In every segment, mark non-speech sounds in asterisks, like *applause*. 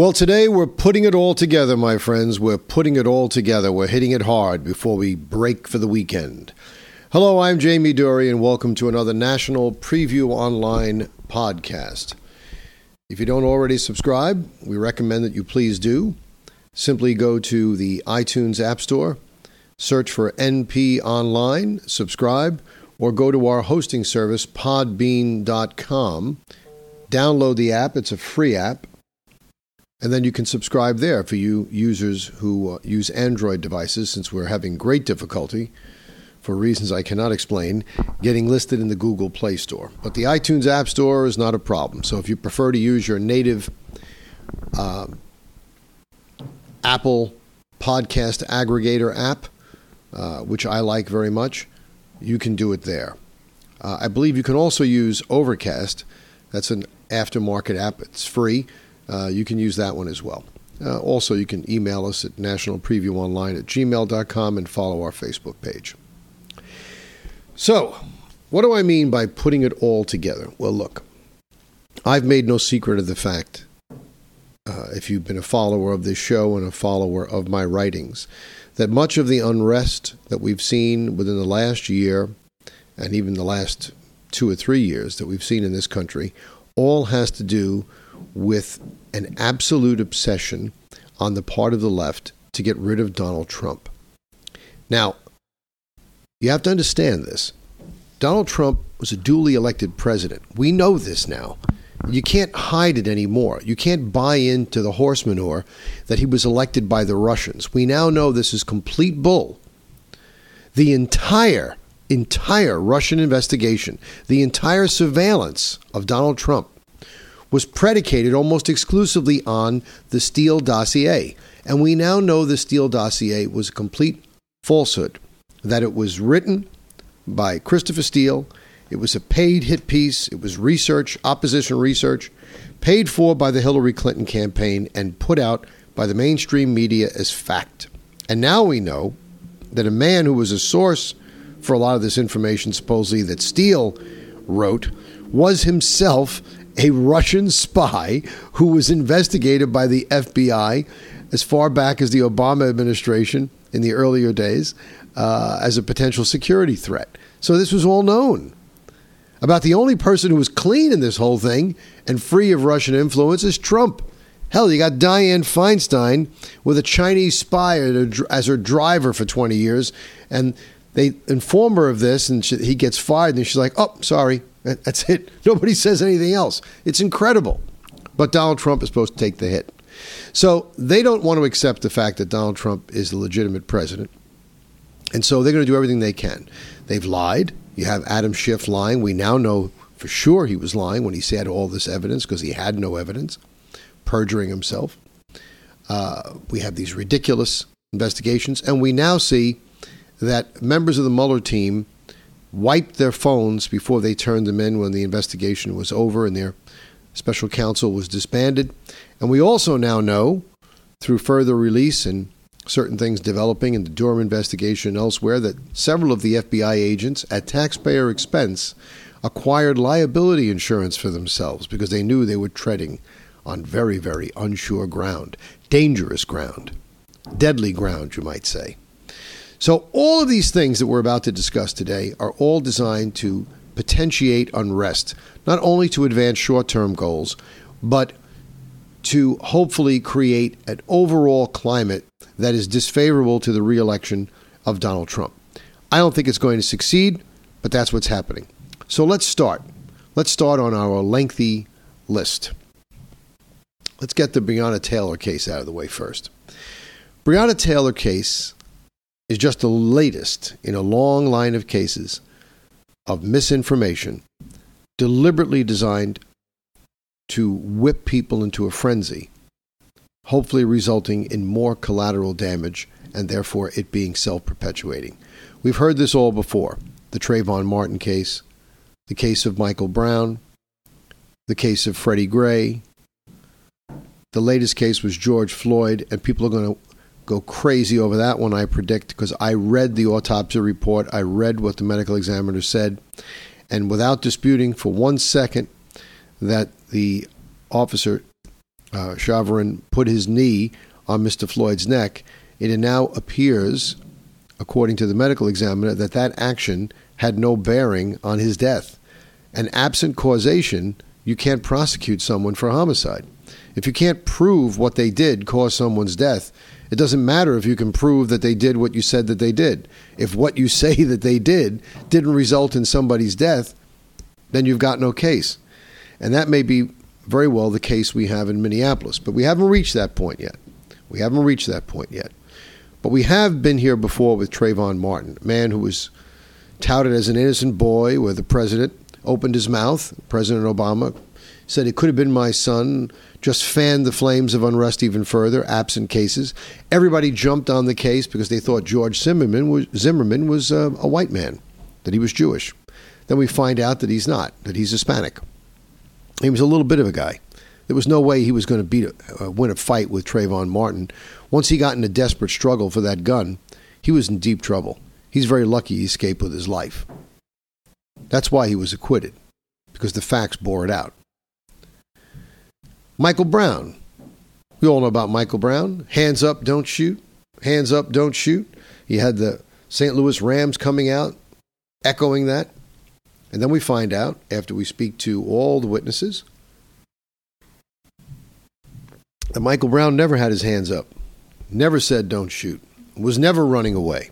Well, today we're putting it all together, my friends. We're putting it all together. We're hitting it hard before we break for the weekend. Hello, I'm Jamie Dury, and welcome to another National Preview Online podcast. If you don't already subscribe, we recommend that you please do. Simply go to the iTunes App Store, search for NP Online, subscribe, or go to our hosting service, podbean.com. Download the app, it's a free app. And then you can subscribe there for you users who uh, use Android devices, since we're having great difficulty for reasons I cannot explain, getting listed in the Google Play Store. But the iTunes App Store is not a problem. So if you prefer to use your native uh, Apple podcast aggregator app, uh, which I like very much, you can do it there. Uh, I believe you can also use Overcast. That's an aftermarket app. It's free. Uh, you can use that one as well. Uh, also, you can email us at nationalpreviewonline at gmail.com and follow our Facebook page. So, what do I mean by putting it all together? Well, look, I've made no secret of the fact, uh, if you've been a follower of this show and a follower of my writings, that much of the unrest that we've seen within the last year and even the last two or three years that we've seen in this country all has to do with an absolute obsession on the part of the left to get rid of Donald Trump. Now, you have to understand this. Donald Trump was a duly elected president. We know this now. You can't hide it anymore. You can't buy into the horse manure that he was elected by the Russians. We now know this is complete bull. The entire, entire Russian investigation, the entire surveillance of Donald Trump was predicated almost exclusively on the Steele dossier. And we now know the Steele dossier was a complete falsehood that it was written by Christopher Steele. It was a paid hit piece. It was research, opposition research, paid for by the Hillary Clinton campaign and put out by the mainstream media as fact. And now we know that a man who was a source for a lot of this information, supposedly that Steele wrote, was himself a Russian spy who was investigated by the FBI as far back as the Obama administration in the earlier days uh, as a potential security threat. So this was all known. About the only person who was clean in this whole thing and free of Russian influence is Trump. Hell, you got Dianne Feinstein with a Chinese spy as her driver for 20 years, and they inform her of this, and she, he gets fired, and she's like, "Oh, sorry, that's it. *laughs* Nobody says anything else." It's incredible, but Donald Trump is supposed to take the hit. So they don't want to accept the fact that Donald Trump is the legitimate president. And so they're going to do everything they can. They've lied. You have Adam Schiff lying. We now know for sure he was lying when he said all this evidence because he had no evidence, perjuring himself. Uh, we have these ridiculous investigations, and we now see that members of the Mueller team wiped their phones before they turned them in when the investigation was over and their special counsel was disbanded. And we also now know through further release and certain things developing in the Durham investigation elsewhere that several of the FBI agents, at taxpayer expense, acquired liability insurance for themselves because they knew they were treading on very, very unsure ground, dangerous ground, deadly ground, you might say. So, all of these things that we're about to discuss today are all designed to potentiate unrest, not only to advance short term goals, but to hopefully create an overall climate that is disfavorable to the reelection of Donald Trump. I don't think it's going to succeed, but that's what's happening. So let's start. Let's start on our lengthy list. Let's get the Breonna Taylor case out of the way first. Breonna Taylor case is just the latest in a long line of cases of misinformation deliberately designed to whip people into a frenzy, hopefully resulting in more collateral damage and therefore it being self perpetuating. We've heard this all before the Trayvon Martin case, the case of Michael Brown, the case of Freddie Gray. The latest case was George Floyd, and people are going to go crazy over that one, I predict, because I read the autopsy report, I read what the medical examiner said, and without disputing for one second that the officer uh, Chavarin put his knee on Mr. Floyd's neck, it now appears, according to the medical examiner, that that action had no bearing on his death. And absent causation, you can't prosecute someone for homicide. If you can't prove what they did caused someone's death, it doesn't matter if you can prove that they did what you said that they did. If what you *laughs* say that they did didn't result in somebody's death, then you've got no case. And that may be very well the case we have in Minneapolis, but we haven't reached that point yet. We haven't reached that point yet. But we have been here before with Trayvon Martin, a man who was touted as an innocent boy where the president opened his mouth, President Obama said it could have been my son, just fanned the flames of unrest even further, absent cases. Everybody jumped on the case because they thought George Zimmerman was, Zimmerman was uh, a white man, that he was Jewish. Then we find out that he's not, that he's Hispanic. He was a little bit of a guy. There was no way he was going to beat a, uh, win a fight with Trayvon Martin. Once he got in a desperate struggle for that gun, he was in deep trouble. He's very lucky he escaped with his life. That's why he was acquitted, because the facts bore it out. Michael Brown. We all know about Michael Brown. Hands up, don't shoot. Hands up, don't shoot. He had the St. Louis Rams coming out, echoing that. And then we find out, after we speak to all the witnesses, that Michael Brown never had his hands up, never said don't shoot, was never running away.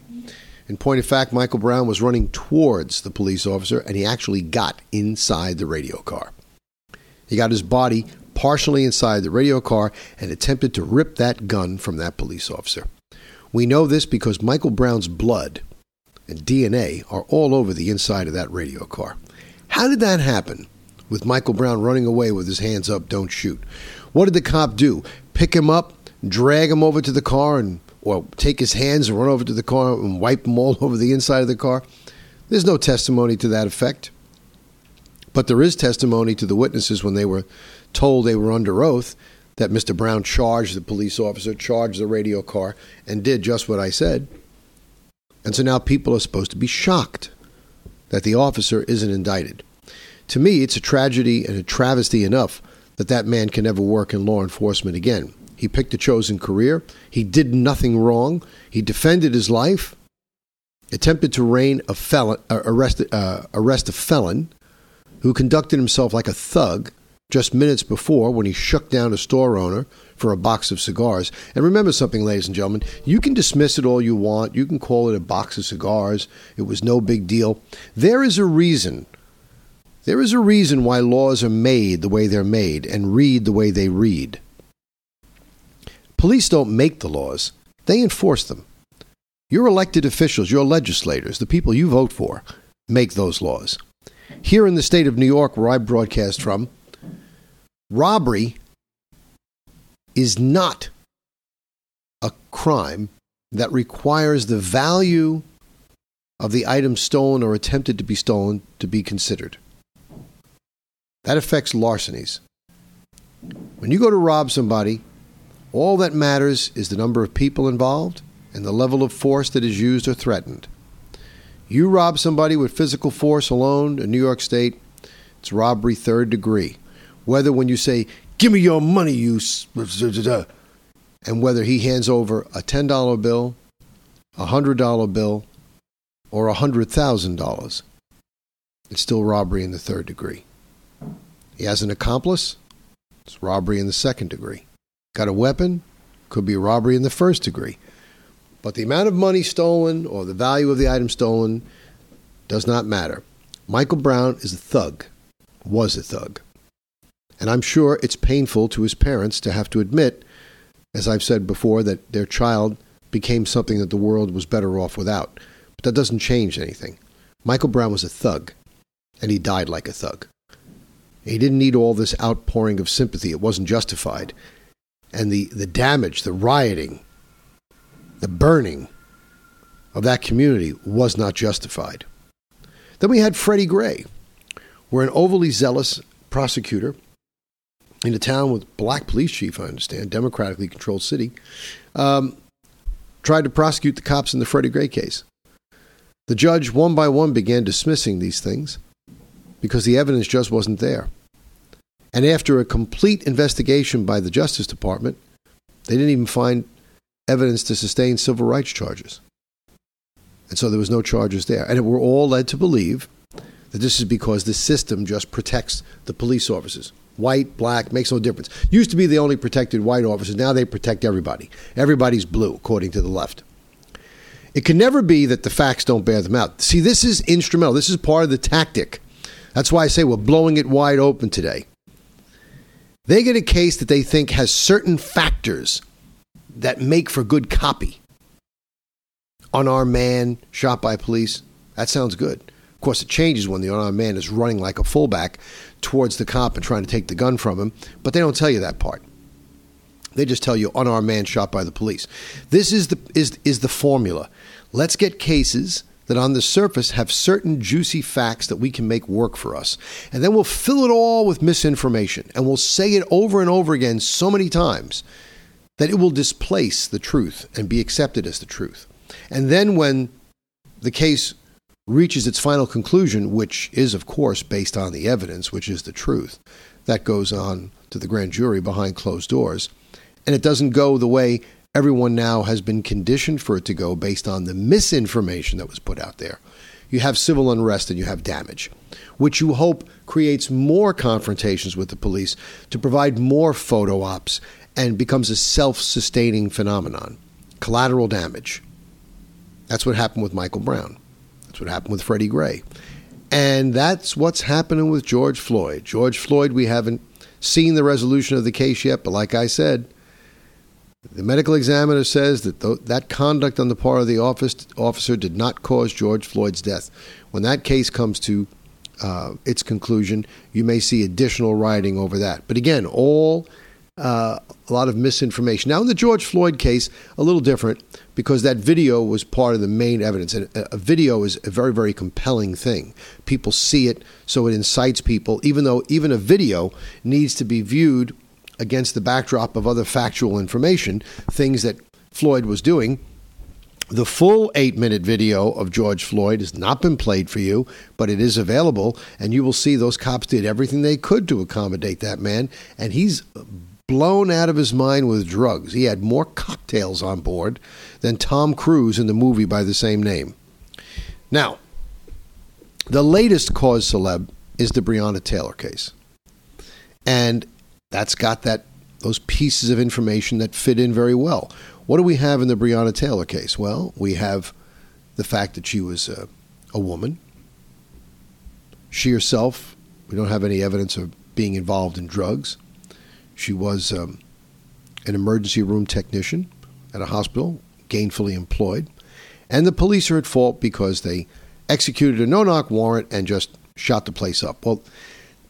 In point of fact, Michael Brown was running towards the police officer and he actually got inside the radio car. He got his body partially inside the radio car and attempted to rip that gun from that police officer. We know this because Michael Brown's blood and DNA are all over the inside of that radio car. How did that happen with Michael Brown running away with his hands up, don't shoot? What did the cop do? Pick him up, drag him over to the car, and or take his hands and run over to the car and wipe them all *laughs* over the inside of the car? There's no testimony to that effect. But there is testimony to the witnesses when they were told they were under oath that Mr. Brown charged the police officer, charged the radio car, and did just what I said. And so now people are supposed to be shocked that the officer isn't indicted. To me, it's a tragedy and a travesty enough that that man can never work in law enforcement again. He picked a chosen career. He did nothing wrong. He defended his life, attempted to reign a felon, uh, arrest, uh, arrest a felon who conducted himself like a thug just minutes before when he shook down a store owner for a box of cigars. And remember something, ladies and gentlemen, you can dismiss it all you want. You can call it a box of cigars. It was no big deal. There is a reason. There is a reason why laws are made the way they're made and read the way they read. Police don't make the laws, they enforce them. Your elected officials, your legislators, the people you vote for, make those laws. Here in the state of New York, where I broadcast from, robbery is not a crime that requires the value of the item stolen or attempted to be stolen to be considered. That affects larcenies. When you go to rob somebody, all that matters is the number of people involved and the level of force that is used or threatened. You rob somebody with physical force alone in New York State, it's robbery third degree whether when you say, Give me your money, you. And whether he hands over a $10 bill, a $100 bill, or a $100,000, it's still robbery in the third degree. He has an accomplice, it's robbery in the second degree. Got a weapon, could be robbery in the first degree. But the amount of money stolen or the value of the item stolen does not matter. Michael Brown is a thug, was a thug. And I'm sure it's painful to his parents to have to admit, as I've said before, that their child became something that the world was better off without. But that doesn't change anything. Michael Brown was a thug, and he died like a thug. He didn't need all this outpouring of sympathy. It wasn't justified. And the, the damage, the rioting, the burning of that community was not justified. Then we had Freddie Gray, where an overly zealous prosecutor in a town with black police chief, I understand, democratically controlled city, um, tried to prosecute the cops in the Freddie Gray case. The judge, one by one, began dismissing these things because the evidence just wasn't there. And after a complete investigation by the Justice Department, they didn't even find evidence to sustain civil rights charges. And so there was no charges there. And we're all led to believe that this is because the system just protects the police officers. White, black, makes no difference. Used to be the only protected white officers. Now they protect everybody. Everybody's blue, according to the left. It can never be that the facts don't bear them out. See, this is instrumental. This is part of the tactic. That's why I say we're blowing it wide open today. They get a case that they think has certain factors that make for good copy. Unarmed man shot by police. That sounds good. Of course, it changes when the unarmed man is running like a fullback towards the cop and trying to take the gun from him, but they don't tell you that part. They just tell you unarmed man shot by the police. This is the is is the formula. Let's get cases that on the surface have certain juicy facts that we can make work for us. And then we'll fill it all with misinformation and we'll say it over and over again so many times that it will displace the truth and be accepted as the truth. And then when the case reaches its final conclusion, which is, of course, based on the evidence, which is the truth, that goes on to the grand jury behind closed doors. And it doesn't go the way everyone now has been conditioned for it to go based on the misinformation that was put out there. You have civil unrest and you have damage, which you hope creates more confrontations with the police to provide more photo ops and becomes a self sustaining phenomenon. Collateral damage. That's what happened with Michael Brown. That's what happened with Freddie Gray. And that's what's happening with George Floyd. George Floyd, we haven't seen the resolution of the case yet, but like I said, the medical examiner says that th- that conduct on the part of the office, officer did not cause George Floyd's death. When that case comes to uh, its conclusion, you may see additional writing over that. But again, all uh, a lot of misinformation. Now, in the George Floyd case, a little different because that video was part of the main evidence. And a video is a very, very compelling thing. People see it, so it incites people, even though even a video needs to be viewed against the backdrop of other factual information, things that Floyd was doing. The full eight minute video of George Floyd has not been played for you, but it is available, and you will see those cops did everything they could to accommodate that man, and he's blown out of his mind with drugs. He had more cocktails on board than Tom Cruise in the movie by the same name. Now, the latest cause celeb is the Breonna Taylor case. And that's got that those pieces of information that fit in very well. What do we have in the Breonna Taylor case? Well, we have the fact that she was a, a woman. She herself, we don't have any evidence of being involved in drugs. She was um, an emergency room technician at a hospital, gainfully employed. And the police are at fault because they executed a no knock warrant and just shot the place up. Well,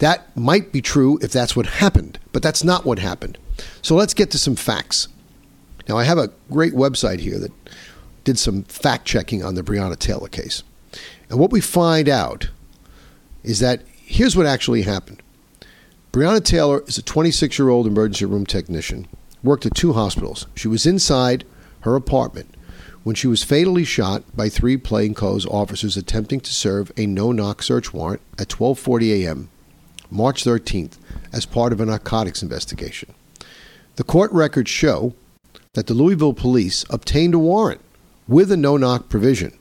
that might be true if that's what happened, but that's not what happened. So let's get to some facts. Now, I have a great website here that did some fact checking on the Breonna Taylor case. And what we find out is that here's what actually happened Breonna Taylor is a 26 year old emergency room technician, worked at two hospitals. She was inside her apartment when she was fatally shot by three plainclothes officers attempting to serve a no-knock search warrant at 12:40 a.m. March 13th as part of a narcotics investigation. The court records show that the Louisville police obtained a warrant with a no-knock provision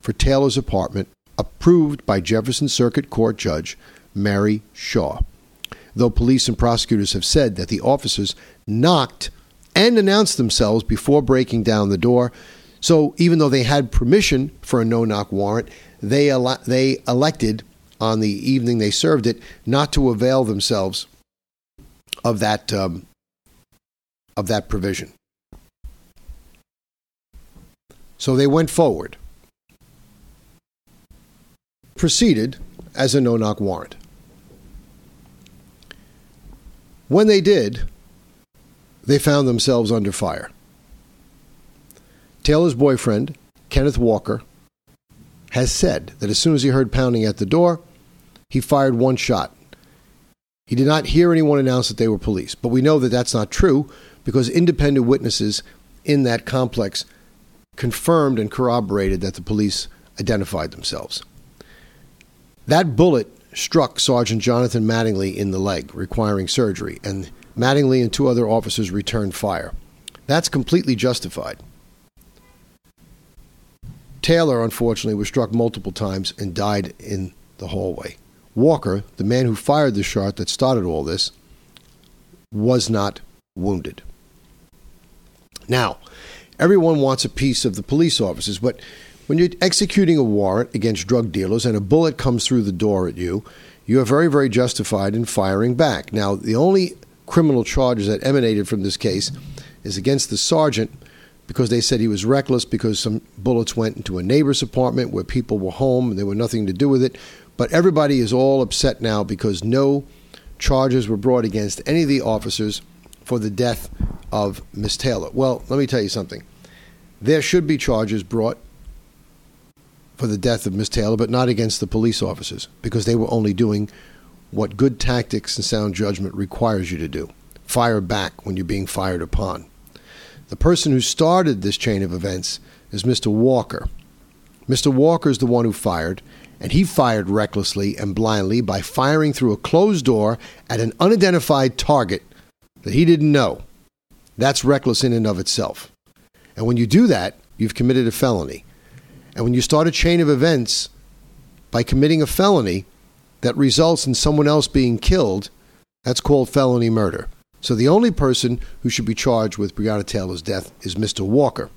for Taylor's apartment approved by Jefferson Circuit Court Judge Mary Shaw though police and prosecutors have said that the officers knocked and announced themselves before breaking down the door. So even though they had permission for a no knock warrant, they, they elected on the evening they served it not to avail themselves of that, um, of that provision. So they went forward, proceeded as a no knock warrant. When they did, they found themselves under fire. Taylor's boyfriend, Kenneth Walker, has said that as soon as he heard pounding at the door, he fired one shot. He did not hear anyone announce that they were police, but we know that that's not true because independent witnesses in that complex confirmed and corroborated that the police identified themselves. That bullet struck Sergeant Jonathan Mattingly in the leg, requiring surgery, and Mattingly and two other officers returned fire. That's completely justified. Taylor, unfortunately, was struck multiple times and died in the hallway. Walker, the man who fired the shot that started all this, was not wounded. Now, everyone wants a piece of the police officers, but when you're executing a warrant against drug dealers and a bullet comes through the door at you, you are very, very justified in firing back. Now, the only criminal charges that emanated from this case is against the sergeant because they said he was reckless because some bullets went into a neighbor's apartment where people were home and there were nothing to do with it. But everybody is all upset now because no charges were brought against any of the officers for the death of Miss Taylor. Well, let me tell you something. There should be charges brought for the death of Miss Taylor, but not against the police officers because they were only doing what good tactics and sound judgment requires you to do fire back when you're being fired upon. The person who started this chain of events is Mr. Walker. Mr. Walker is the one who fired, and he fired recklessly and blindly by firing through a closed door at an unidentified target that he didn't know. That's reckless in and of itself. And when you do that, you've committed a felony. And when you start a chain of events by committing a felony that results in someone else being killed, that's called felony murder. So the only person who should be charged with Breonna Taylor's death is Mr. Walker.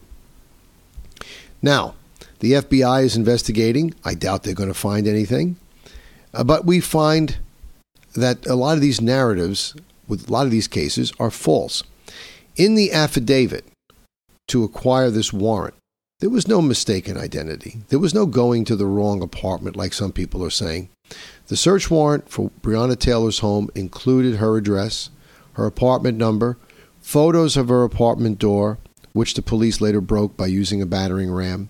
Now, the FBI is investigating. I doubt they're going to find anything. Uh, but we find that a lot of these narratives, with a lot of these cases, are false. In the affidavit to acquire this warrant, there was no mistaken identity. There was no going to the wrong apartment, like some people are saying. The search warrant for Breonna Taylor's home included her address, her apartment number, photos of her apartment door, which the police later broke by using a battering ram,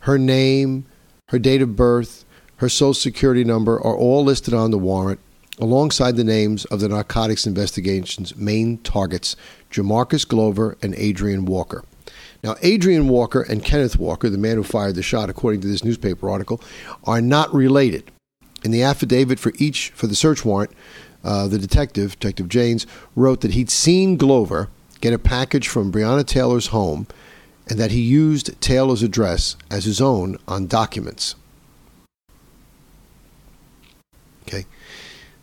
her name, her date of birth, her social security number are all listed on the warrant, alongside the names of the narcotics investigation's main targets, Jamarcus Glover and Adrian Walker. Now, Adrian Walker and Kenneth Walker, the man who fired the shot, according to this newspaper article, are not related. In the affidavit for each for the search warrant, uh, the detective, Detective Jaynes, wrote that he'd seen Glover get a package from Breonna Taylor's home and that he used Taylor's address as his own on documents. Okay.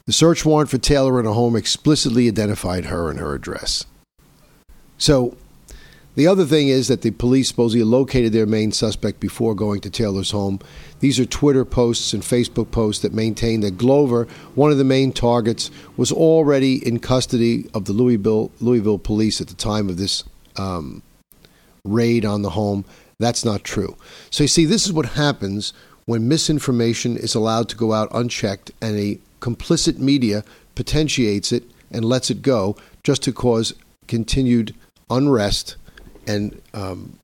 The search warrant for Taylor in her home explicitly identified her and her address. So the other thing is that the police supposedly located their main suspect before going to Taylor's home. These are Twitter posts and Facebook posts that maintain that Glover, one of the main targets, was already in custody of the Louisville, Louisville police at the time of this um, raid on the home. That's not true. So you see, this is what happens when misinformation is allowed to go out unchecked and a complicit media potentiates it and lets it go just to cause continued unrest and um,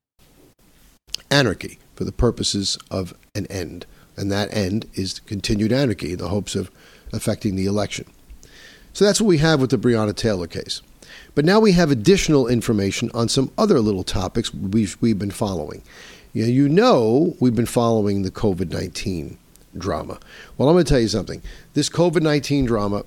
anarchy for the purposes of an end. And that end is continued anarchy in the hopes of affecting the election. So that's what we have with the Breonna Taylor case. But now we have additional information on some other little topics we've, we've been following. You know, you know we've been following the COVID 19 drama. Well, I'm going to tell you something. This COVID 19 drama,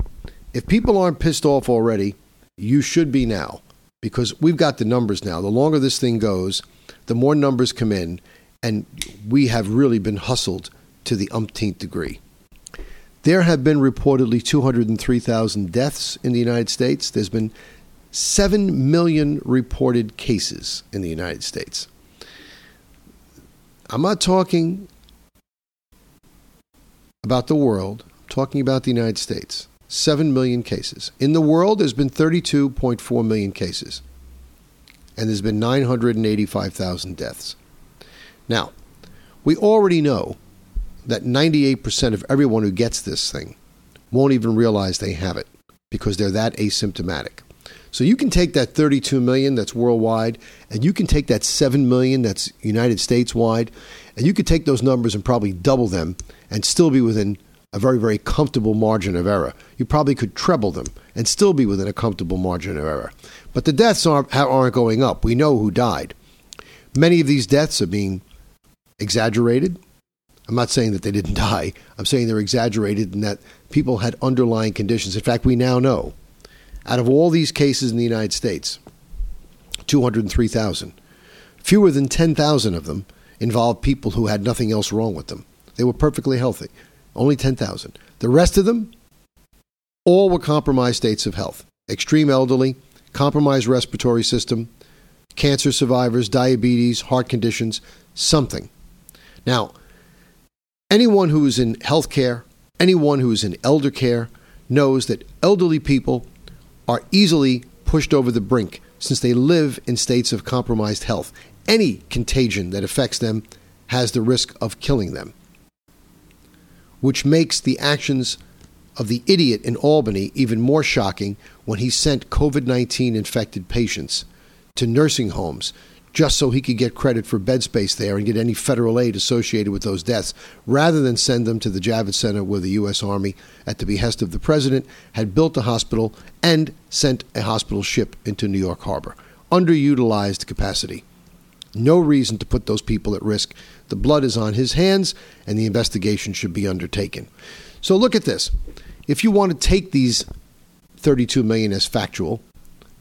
if people aren't pissed off already, you should be now because we've got the numbers now. The longer this thing goes, the more numbers come in, and we have really been hustled to the umpteenth degree. There have been reportedly 203,000 deaths in the United States. There's been 7 million reported cases in the United States. I'm not talking about the world, I'm talking about the United States. 7 million cases. In the world, there's been 32.4 million cases, and there's been 985,000 deaths. Now, we already know that 98% of everyone who gets this thing won't even realize they have it because they're that asymptomatic. So you can take that 32 million that's worldwide, and you can take that 7 million that's United States wide, and you could take those numbers and probably double them and still be within a very, very comfortable margin of error. You probably could treble them and still be within a comfortable margin of error. But the deaths aren't, aren't going up. We know who died. Many of these deaths are being exaggerated. I'm not saying that they didn't *laughs* die. I'm saying they're exaggerated and that people had underlying conditions. In fact, we now know out of all these cases in the United States, 203,000, fewer than 10,000 of them involved people who had nothing else wrong with them. They were perfectly healthy. Only 10,000. The rest of them, all were compromised states of health extreme elderly, compromised respiratory system, cancer survivors, diabetes, heart conditions, something. Now, anyone who is in healthcare, anyone who is in elder care, knows that elderly people are easily pushed over the brink since they live in states of compromised health. Any contagion that affects them has the risk of killing them, which makes the actions of the idiot in Albany even more shocking when he sent COVID 19 infected patients to nursing homes just so he could get credit for bed space there and get any federal aid associated with those deaths, rather than send them to the Javits Center where the U.S. Army, at the behest of the president, had built a hospital and sent a hospital ship into New York Harbor. Underutilized capacity. No reason to put those people at risk. The blood is on his hands, and the investigation should be undertaken. So look at this. If you want to take these 32 million as factual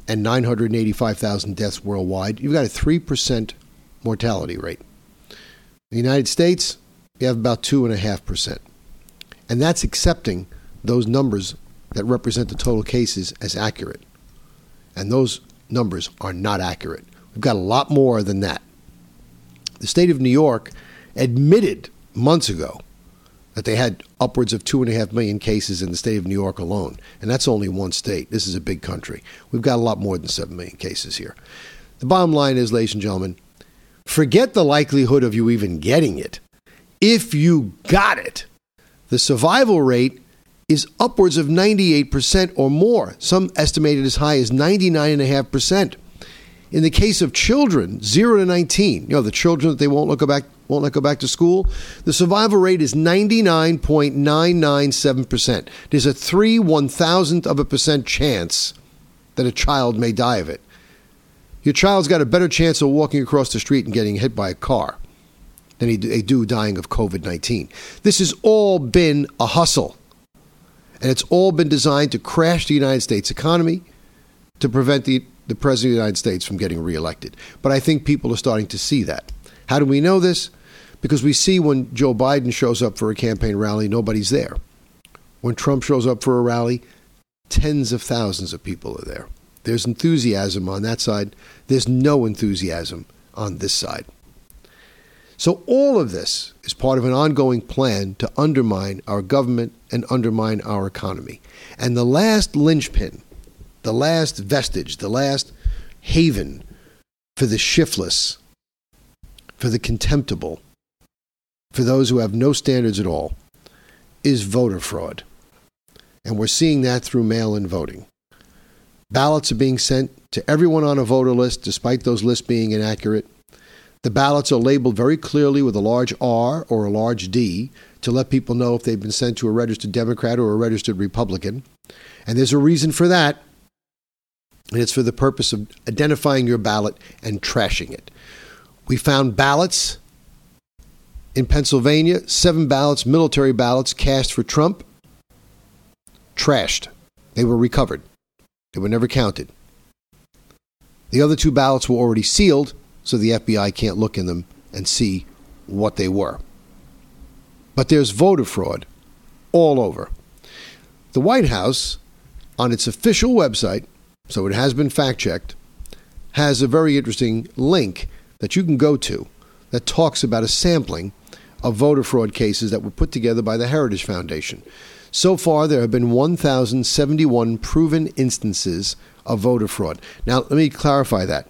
and 985,000 deaths worldwide, you've got a 3% mortality rate. In the United States, you have about 2.5%. And that's accepting those numbers that represent the total cases as accurate. And those numbers are not accurate. We've got a lot more than that. The state of New York admitted months ago that they had upwards of two and a half million cases in the state of New York alone. And that's only one state. This is a big country. We've got a lot more than seven million cases here. The bottom line is, ladies and gentlemen, forget the likelihood of you even getting it. If you got it, the survival rate is upwards of 98% or more, some estimated as high as 99.5%. In the case of children, 0 to 19, you know, the children that they won't let go back won't let go back to school, the survival rate is 99.997%. There's a 3 one thousandth of a percent chance that a child may die of it. Your child's got a better chance of walking across the street and getting hit by a car than they do dying of COVID 19. This has all been a hustle. And it's all been designed to crash the United States economy to prevent the, the President of the United States from getting reelected. But I think people are starting to see that. How do we know this? Because we see when Joe Biden shows up for a campaign rally, nobody's there. When Trump shows up for a rally, tens of thousands of people are there. There's enthusiasm on that side. There's no enthusiasm on this side. So, all of this is part of an ongoing plan to undermine our government and undermine our economy. And the last linchpin, the last vestige, the last haven for the shiftless for the contemptible, for those who have no standards at all, is voter fraud. And we're seeing that through mail in voting. Ballots are being sent to everyone on a voter list, despite those lists being inaccurate. The ballots are labeled very clearly with a large R or a large D to let people know if they've been sent to a registered Democrat or a registered Republican. And there's a reason for that. And it's for the purpose of identifying your ballot and trashing it. We found ballots in Pennsylvania, seven ballots, military ballots cast for Trump, trashed. They were recovered. They were never counted. The other two ballots were already sealed, so the FBI can't look in them and see what they were. But there's voter fraud all over. The White House, on its official website, so it has been fact checked, has a very interesting link that you can go to that talks about a sampling of voter fraud cases that were put together by the Heritage Foundation. So far, there have been 1,071 proven instances of voter fraud. Now, let me clarify that.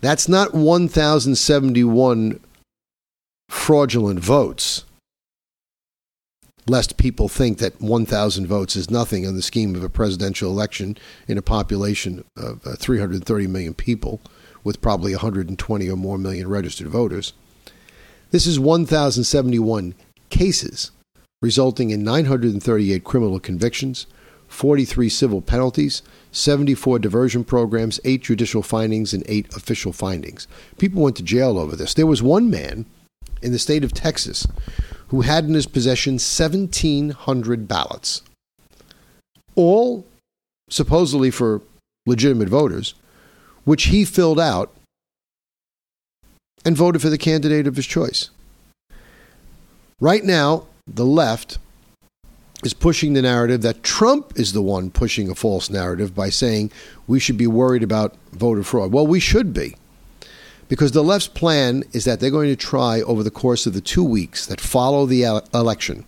That's not 1,071 fraudulent votes, lest people think that 1,000 votes is nothing in the scheme of a presidential election in a population of uh, 330 million people with probably 120 or more million registered voters. This is 1,071 cases, resulting in 938 criminal convictions, 43 civil penalties, 74 diversion programs, 8 judicial findings, and 8 official findings. People went to jail over this. There was one man in the state of Texas who had in his possession 1,700 ballots, all supposedly for legitimate voters, which he filled out and voted for the candidate of his choice. Right now, the left is pushing the narrative that Trump is the one pushing a false narrative by saying we should be worried about voter fraud. Well, we should be. Because the left's plan is that they're going to try over the course of the two weeks that follow the election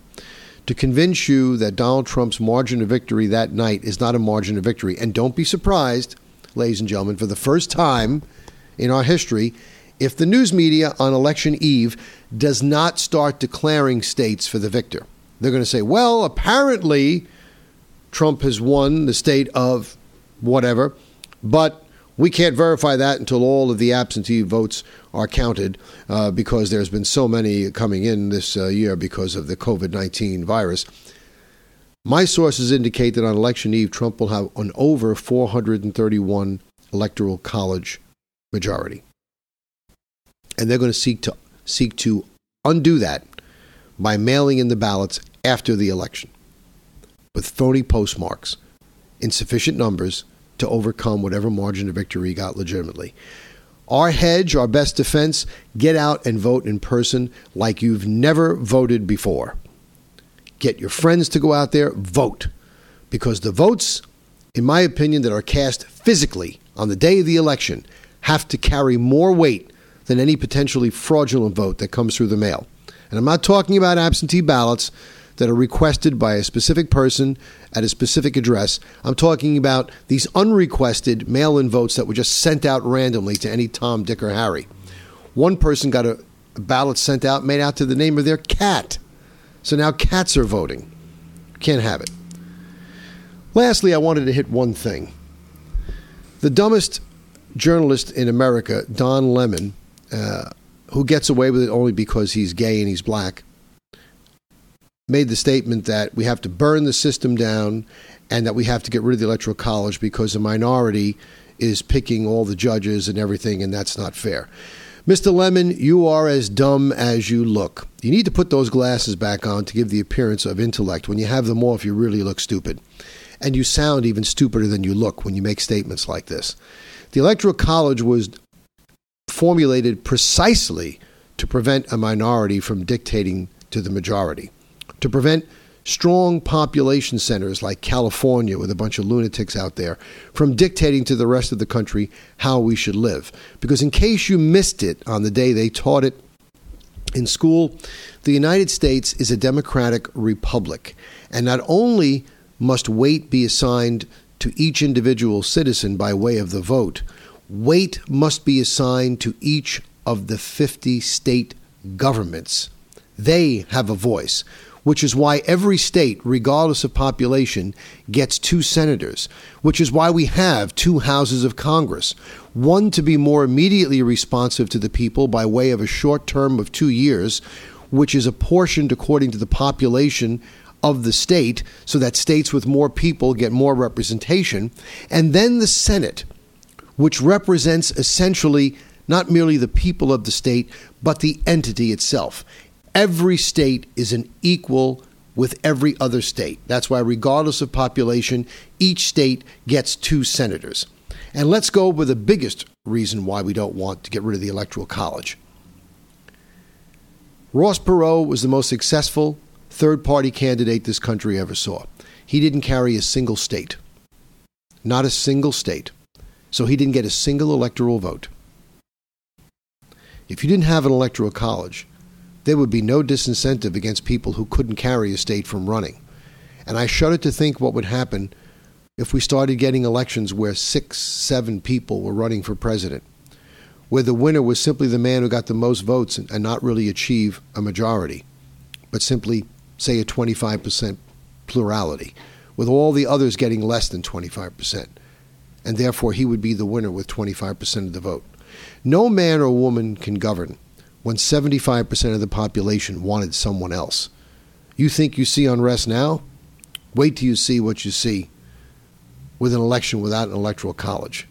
to convince you that Donald Trump's margin of victory that night is not a margin of victory. And don't be surprised, ladies and gentlemen, for the first time in our history, if the news media on election eve does not start declaring states for the victor. They're going to say, well, apparently Trump has won the state of whatever, but we can't verify that until all of the absentee votes are counted uh, because there's been so many coming in this uh, year because of the COVID 19 virus. My sources indicate that on election eve, Trump will have an over 431 electoral college majority. And they're going to seek to seek to undo that by mailing in the ballots after the election with phony postmarks in sufficient numbers to overcome whatever margin of victory he got legitimately. Our hedge, our best defense, get out and vote in person like you've never voted before. Get your friends to go out there, vote. Because the votes, in my opinion, that are cast physically on the day of the election have to carry more weight than any potentially fraudulent vote that comes through the mail. And I'm not talking about absentee ballots that are requested by a specific person at a specific address. I'm talking about these unrequested mail in votes that were just sent out randomly to any Tom, Dick, or Harry. One person got a, ballot sent out made out to the name of their cat. So now cats are voting. Can't have it. Lastly, I wanted to hit one thing. The dumbest journalist in America, Don Lemon, uh, who gets away with it only because he's gay and he's black, made the statement that we have to burn the system down and that we have to get rid of the electoral college because a minority is picking all the judges and everything, and that's not fair. Mr. Lemon, you are as dumb as you look. You need to put those glasses back on to give the appearance of intellect. When you have them off, you really look stupid. And you sound even stupider than you look when you make statements like this. The Electoral College was formulated precisely to prevent a minority from dictating to the majority to prevent strong population centers like California, with a bunch of lunatics out there, from dictating to the rest of the country how we should live. Because, in case you missed it on the day they taught it in school, the United States is a democratic republic. And not only must weight be assigned to each individual citizen by way of the vote, weight must be assigned to each of the 50 state governments. They have a voice which is why every state, regardless of population, gets two senators, which is why we have two houses of Congress. One to be more immediately responsive to the people by way of a short term of two years, which is apportioned according to the population of the state, so that states with more people get more representation, and then the Senate, which represents essentially not merely the people of the state, but the entity itself every state is an equal with every other state. That's why, regardless of population, each state gets two senators. And let's go over the biggest reason why we don't want to get rid of the Electoral College. Ross Perot was the most successful third party candidate this country ever saw. He didn't carry a single state, not a single state. So he didn't get a single electoral vote. If you didn't have an electoral college, there would be no disincentive against people who couldn't carry a state from running. And I shudder to think what would happen if we started getting elections where six, seven people were running for president, where the winner was simply the man who got the most votes and, not really achieve a majority, but simply, say, a 25% plurality, with all the others getting less than 25%. And therefore, he would be the winner with 25% of the vote. No man or woman can govern when 75% of the population wanted someone else. You think you see unrest now? Wait till you see what you see with an election without an electoral college.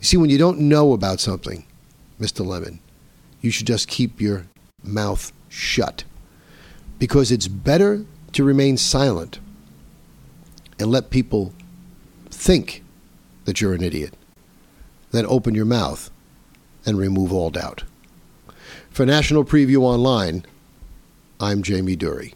You see, when you don't know about something, Mr. Lemon, you should just keep your mouth shut. because it's better to remain silent and let people think that you're an idiot than open your mouth and remove all doubt. For National Preview Online, I'm Jamie Dury.